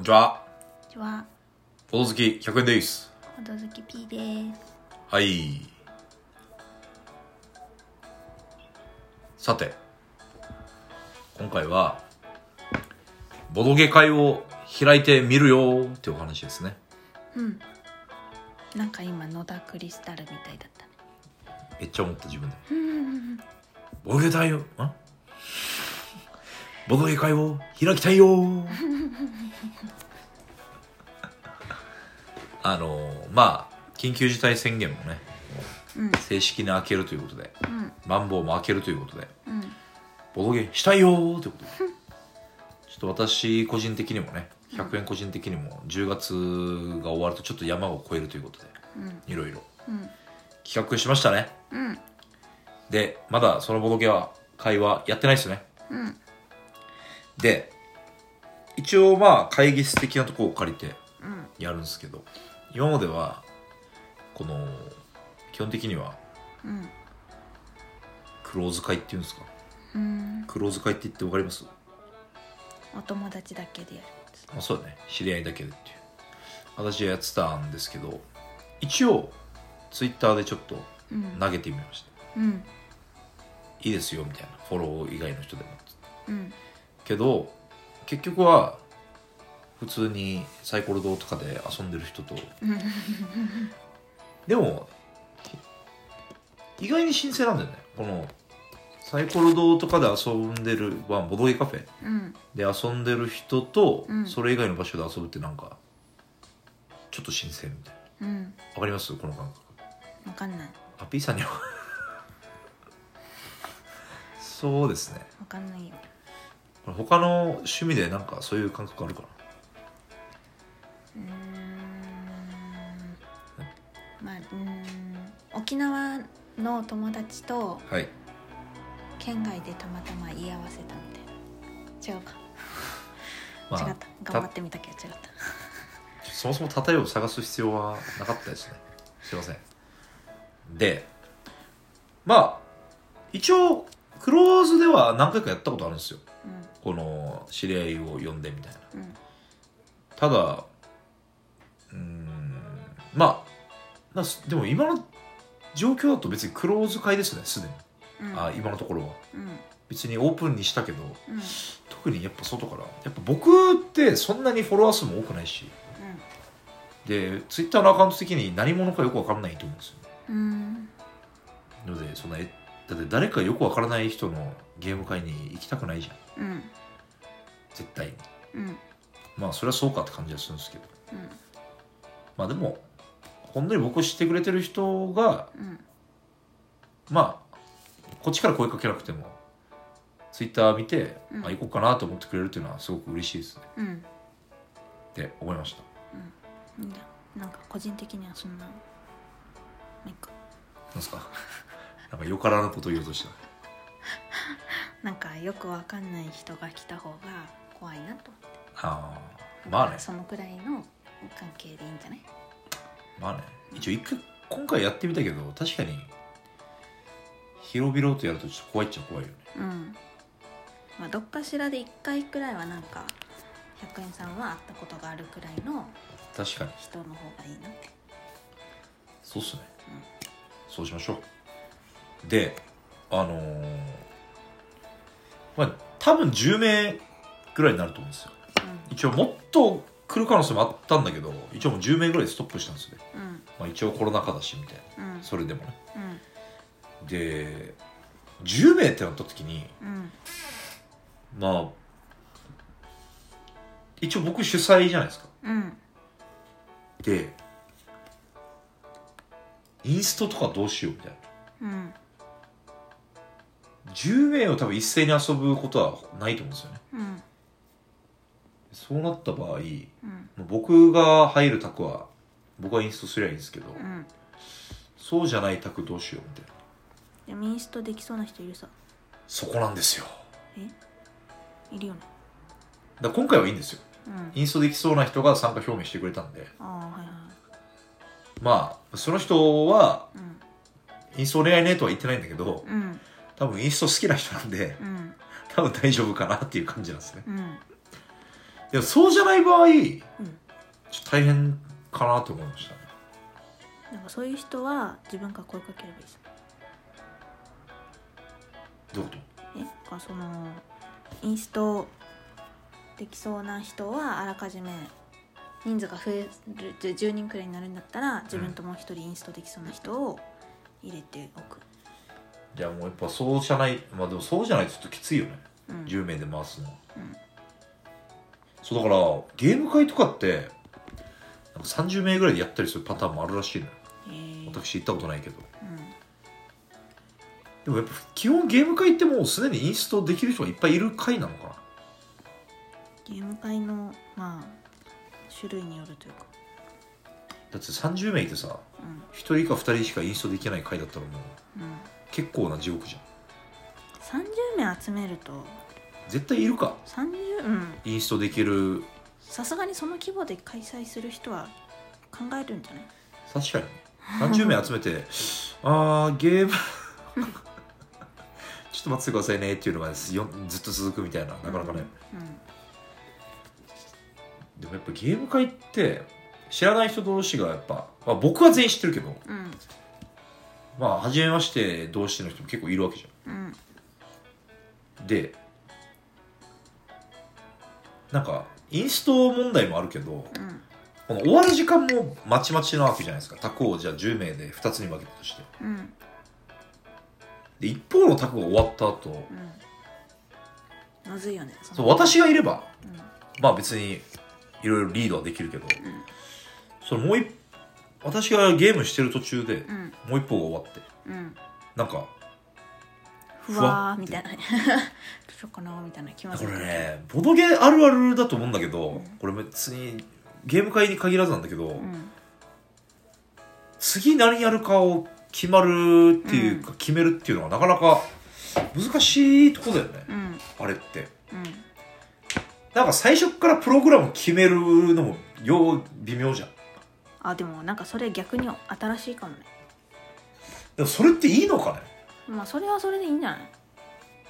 こんにちは。こんにちは、ほど好き100円です。ほどずき P です。はい。さて、今回は、ボドゲ会を開いてみるよってお話ですね。うん。なんか今野田クリスタルみたいだったね。めっちゃ思った自分で。うん。ボドゲ会を、んボドゲ会を開きたいよ あの、まあ、緊急事態宣言もね、うん。正式に開けるということで、うん。マンボウも開けるということで、うん。ボドゲしたいよーということで。ちょっと私個人的にもね、100円個人的にも10月が終わるとちょっと山を越えるということで、うん。いろいろうん。企画しましたね。うん。で、まだそのボドゲは、会話やってないですよね。うん。で、一応まあ会議室的なところを借りてうん。やるんですけど、今までは、この、基本的にはうん。クローズ会っていうんですか？うん。クローズ会って言ってわかります？お友達だけでやる。あそうだね知り合いだけでっていう私はやってたんですけど一応ツイッターでちょっとうん。投げてみました、うん。いいですよみたいなフォロー以外の人でもうん。けど結局は普通にサイコロ堂とかで遊んでる人とでも意外に新鮮なんだよねこのサイコロ堂とかで遊んでる、まあ、ボドゲカフェうん。で遊んでる人と、うんそれ以外の場所で遊ぶってなんかちょっと新鮮みたいなうん。わかります？この感覚わかんない。あ P さんには そうですねわかんないよ。他の趣味でなんかそういう感覚あるかうーん。まあ、うーん。沖縄の友達となはい県外でたまたま居合わせたみたいな。違うか。まあ違った。頑張ってみたけど違った。そもそも例えを探す必要はなかったですねすいませんでまあ一応クローズでは何回かやったことあるんですよこの知り合いを呼んでみたいなうん。うん。ただうーんまあなでも今の状況だと別にクローズ会ですねすでに、うん。あ今のところはうん。別にオープンにしたけどうん。特にやっぱ外からやっぱ僕ってそんなにフォロワー数も多くないしでツイッターのアカウント的に何者かよく分からないと思うんですようん。のでそのえだって誰かよく分からない人のゲーム会に行きたくないじゃんうん。絶対にうん。まあそれはそうかって感じはするんですけどうん。まあでも本当に僕を知ってくれてる人がうん。まあこっちから声かけなくてもツイッター見て、うんあ行こうかなと思ってくれるっていうのはすごく嬉しいですねうん。って思いましたいいんだ。なんか個人的にはそんな。なんか。なんですか？なんかよからぬこと言おうとしたなんかよくわかんない人が来た方が怖いなと思って。ああまあねそのくらいの関係でいいんじゃない？まあね一応一回今回やってみたけど確かに広々とやるとちょっと怖いっちゃ怖いよねうん。まあどっかしらで一回くらいはなんか。100円さんは会ったことがあるくらいの確かに人の方がいいなって。そうっすね、そうしましょうであのーまあ多分10名ぐらいになると思うんですよ一応もっと来る可能性もあったんだけど一応もう10名ぐらいでストップしたんですよね、うん。うん。まあ、一応コロナ禍だしみたいなうん。それでもねうん。で10名ってなった時にうん。まあ一応僕主催じゃないですかうん。でインストとかどうしようみたいなうん。10名を多分一斉に遊ぶことはないと思うんですよねうん。そうなった場合うん。僕が入る卓は僕はインストすりゃいいんですけど、うん。そうじゃない卓どうしようみたいなでもインストできそうな人いるさ。そこなんですよいるよね。だ今回はいいんですようん。インストできそうな人が参加表明してくれたんでああ、はいはい。まあその人はうん。インストお願いねとは言ってないんだけどうん。多分インスト好きな人なんでうん。多分大丈夫かなっていう感じなんですね。うん。やそうじゃない場合、うん。大変かなと思いましたね。なんかそういう人は自分から声かければいいです。どういうこえなんかそのインストできそうな人はあらかじめ人数が増えるじゅ10人くらいになるんだったら自分ともう一人インストできそうな人を入れておく、といやもうやっぱそうじゃないまあでもそうじゃないとちょっときついよね。うん。10名で回すの、うん。そうだからゲーム会とかってなんか30名ぐらいでやったりするパターンもあるらしいのよ。へー私行ったことないけど。うん。でもやっぱ基本ゲーム会ってもうすでにインストできる人がいっぱいいる会なのかな。ゲーム会のまあ種類によるというか。だって30名いてさうん。1人か2人しかインストできない会だったらもううん結構な地獄じゃん。30名集めると。絶対いるか。30うん。インストできる。さすがにその規模で開催する人は考えるんじゃない？確かに。30名集めてあーゲーム。ちょっと待っててくださいねっていうのがよずっと続くみたいな。なかなかね、でもやっぱゲーム会って知らない人同士がやっぱ、まあ、僕は全員知ってるけどうんうんまあ初めまして同士の人も結構いるわけじゃうん。んでなんかインスト問題もあるけどうんこの終わる時間もまちまちなわけじゃないですか。卓をじゃあ10名で2つに分けたとして。うん。で一方の卓が終わった後うん。まずいよねそう私がいればうん。まあ別にいろいろリードはできるけどうん。そのもう一私がゲームしてる途中でうん。もう一方が終わって。うん。なんかふわーみたいな。どうしようかなみたいな気まずいこれねボドゲあるあるだと思うんだけど、うん。これ別にゲーム会に限らずなんだけど、うん。次何やるかを決まるっていうか、決めるっていうのはなかなか難しいとこだよね、うん。あれって。うん。なんか最初からプログラム決めるのもよう微妙じゃんあでもなんかそれ逆に新しいかもね。でもそれっていいのかね？まあそれはそれでいいんじゃない？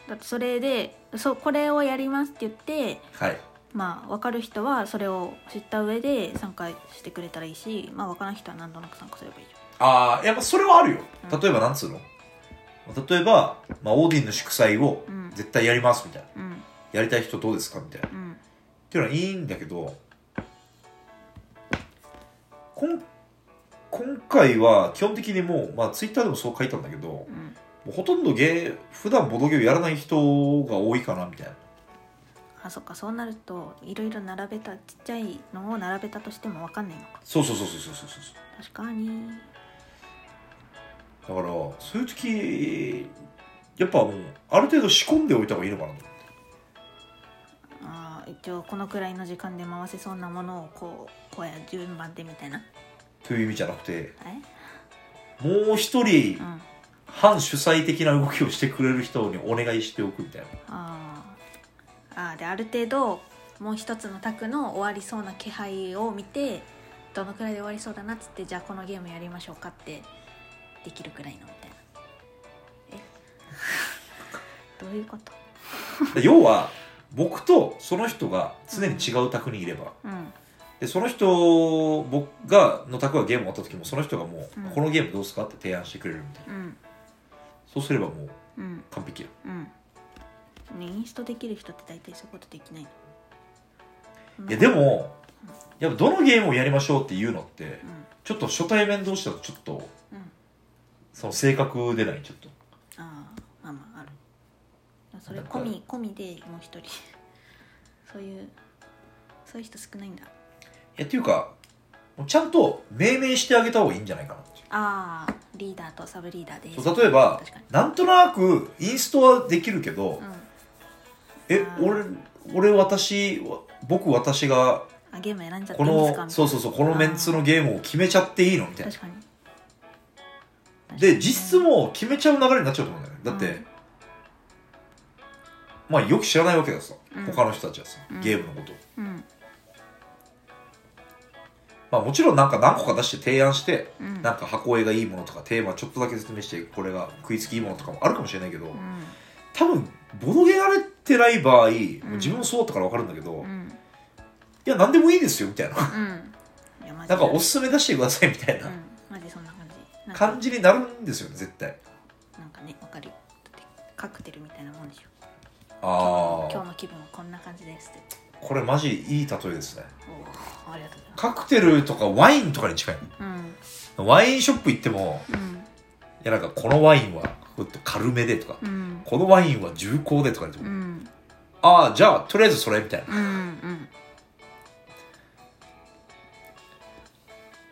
だってそれでそうこれをやりますって言ってはい。まあ分かる人はそれを知った上で参加してくれたらいいしまあ分からない人は何となく参加すればいいじああやっぱそれはあるよ。うん。例えばなんつうの？例えば、まあ、オーディンの祝祭をうん。絶対やりますみたいな、うん。やりたい人どうですかみたいな。っうん。ていうのはいいんだけど今回は基本的にもう、まあ、ツイッターでもそう書いたんだけどもうん。うほとんどゲー普段ボドゲをやらない人が多いかなみたいな。あそっかそうなるといろいろ並べたちっちゃいのを並べたとしても分かんないのか。そうそうそうそうそうそうそう確かにだからそういう時やっぱもうある程度仕込んでおいた方がいいのかなと一応このくらいの時間で回せそうなものをこうこうや順番でみたいな。という意味じゃなくてえもう一人うん。反主催的な動きをしてくれる人にお願いしておくみたいな。あー。あーである程度もう一つの卓の終わりそうな気配を見てどのくらいで終わりそうだなっつってじゃあこのゲームやりましょうかってできるくらいのみたいな。え？どういうこと？で要は僕とその人が常に違う卓にいればうん。でその人僕がの卓がゲーム終わった時もその人がもう、うん。このゲームどうすかって提案してくれるみたいな。うん。そうすればもううん。完璧や。うん。ねインストできる人って大体そういうことできない。のいやでもやっぱどのゲームをやりましょうっていうのってうん。ちょっと初対面同士だとちょっとうん。その性格出ないちょっと。ああそれ込み込みでもう一人。そういうそういう人少ないんだ。いやっていうかもうちゃんと命名してあげた方がいいんじゃないかな。っていうああリーダーとサブリーダーで。そう例えば確かに。なんとなくインストはできるけど、うん。えあー。俺俺私僕私があゲーム選んじゃってこいいんですか？のそうそうそうこのメンツのゲームを決めちゃっていいの？みたいな。確かに。で実質も決めちゃう流れになっちゃうと思うんだよね。だって、うんまあよく知らないわけださ、うん。他の人たちはさうん。ゲームのこと、うん。まあもちろんなんか何個か出して提案して、うん。なんか箱絵がいいものとかテーマちょっとだけ説明してこれが食いつきいいものとかもあるかもしれないけど、うん。多分ボドゲやれてない場合、自分もそうだったから分かるんだけど、うん。いや何でもいいですよみたいな。うん。いなんかおすすめ出してくださいみたいな。うん。マジそんな感じ。感じになるんですよね絶対。なんかねわかる。カクテルみたいなもんでしょああ今日の気分はこんな感じです。ってこれマジいい例えですね。おおありがとうございます。カクテルとかワインとかに近い。うん。ワインショップ行ってもうん。いやなんかこのワインは軽めでとかうん。このワインは重厚でとか言っても、うん。ああじゃあとりあえずそれみたいな。うんうん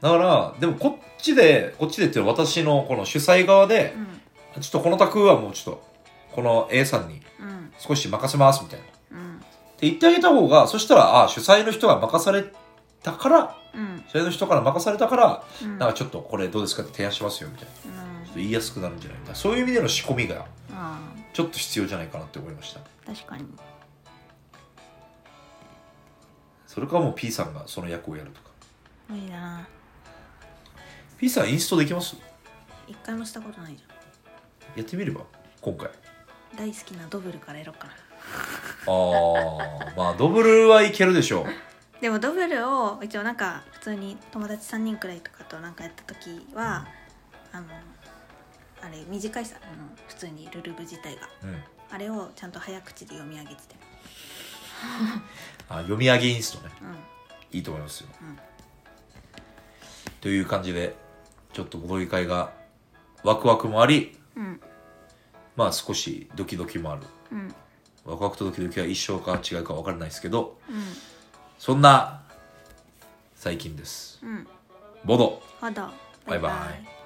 だからでもこっちでこっちでっていうのは私のこの主催側でうん。ちょっとこの卓はもうちょっとこの A さんにうん少し任せますみたいな。ってうん言ってあげた方がそしたらああ主催の人が任されたからうん。主催の人から任されたから、うん。なんかちょっとこれどうですかって提案しますよみたいな。ちょうんっと言いやすくなるんじゃない？かそういう意味での仕込みがあちょっと必要じゃないかなって思いました。あ確かに。それかもう P さんがその役をやるとか。無理だな。P さんインストできます？一回もしたことないじゃやってみれば？今回。ん大好きなドブルからやろうかな。ああまあドブルはいけるでしょう。でもドブルを一応なんか普通に友達3人くらいとかとなんかやった時はあのあれ短いさあの普通にルルブ自体が。うん。あれをちゃんと早口で読み上げてて。あ読み上げインストね。うん。いいと思いますよ、うん。という感じでちょっとボドゲ会がワクワクもありうんまあ少しドキドキもある。うん。ワクワクとドキドキは一生か違うか分からないですけどうん。そんな最近です。うん。ボド。ほどバイバイ